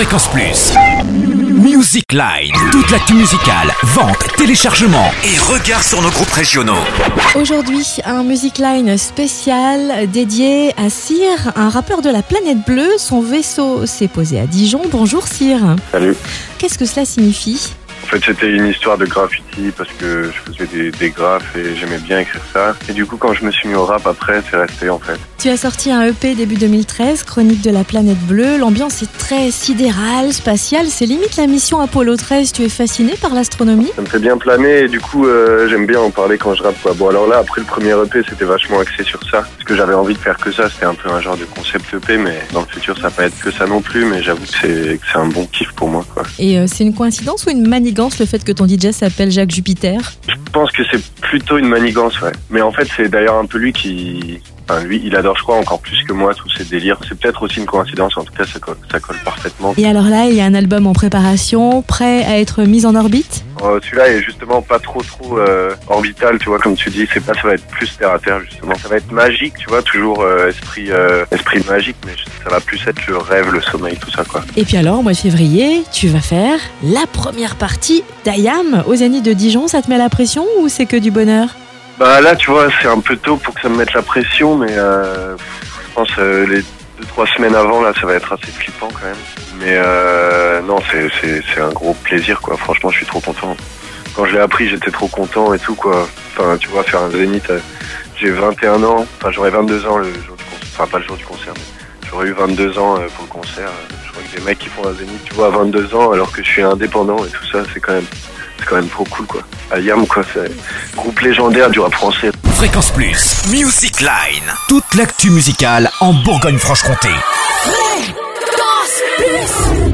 Fréquence Plus. Music Line. Toute l'actu musicale, vente, téléchargement et regard sur nos groupes régionaux. Aujourd'hui, un Music Line spécial dédié à Cyr, un rappeur de la planète bleue. Son vaisseau s'est posé à Dijon. Bonjour Cyr. Salut. Qu'est-ce que cela signifie? Fait, c'était une histoire de graffiti parce que je faisais des, des graphes et j'aimais bien écrire ça. Et du coup, quand je me suis mis au rap après, c'est resté en fait. Tu as sorti un EP début 2013, Chronique de la planète bleue. L'ambiance est très sidérale, spatiale. C'est limite la mission Apollo 13. Tu es fasciné par l'astronomie? Ça me fait bien planer et du coup, euh, j'aime bien en parler quand je rappe. Quoi. Bon, alors là, après le premier EP, c'était vachement axé sur ça. Parce que j'avais envie de faire que ça. C'était un peu un genre de concept EP, mais dans le futur, ça va pas être que ça non plus. Mais j'avoue que c'est que c'est un bon kiff pour moi. Quoi. Et euh, c'est une coïncidence ou une manigance le fait que ton DJ s'appelle Jacques Jupiter? Je pense que c'est plutôt une manigance, ouais. Mais en fait, c'est d'ailleurs un peu lui qui. Enfin, lui, il adore, je crois, encore plus que moi, tous ces délires. C'est peut-être aussi une coïncidence. En tout cas, ça colle, ça colle parfaitement. Et alors là, il y a un album en préparation, prêt à être mis en orbite? Euh, Celui-là est justement pas trop trop euh, orbital, tu vois, comme tu dis. C'est pas, ça va être plus terre à terre justement. Ça va être magique, tu vois, toujours euh, esprit euh, esprit magique, mais ça va plus être le rêve, le sommeil, tout ça, quoi. Et puis alors, au mois de février, tu vas faire la première partie d'Ayam au Zénith de Dijon. Ça te met la pression ou c'est que du bonheur? Bah là, tu vois, c'est un peu tôt pour que ça me mette la pression, mais euh, je pense euh, les deux trois semaines avant là, ça va être assez flippant quand même. Mais euh, non, c'est un gros plaisir, quoi. Franchement, je suis trop content. Quand je l'ai appris, j'étais trop content et tout, quoi. Enfin, tu vois, faire un zénith, euh, j'ai 21 ans. Enfin, j'aurais 22 ans le jour du concert. Enfin, pas le jour du concert, mais j'aurais eu 22 ans euh, pour le concert. Euh, Je crois que des mecs qui font un zénith, tu vois, à 22 ans, alors que je suis indépendant et tout ça, c'est quand même, c'est quand même trop cool, quoi. Ayam, quoi, c'est groupe légendaire du rap français. Fréquence Plus. Music Line. Toute l'actu musicale en Bourgogne-Franche-Comté.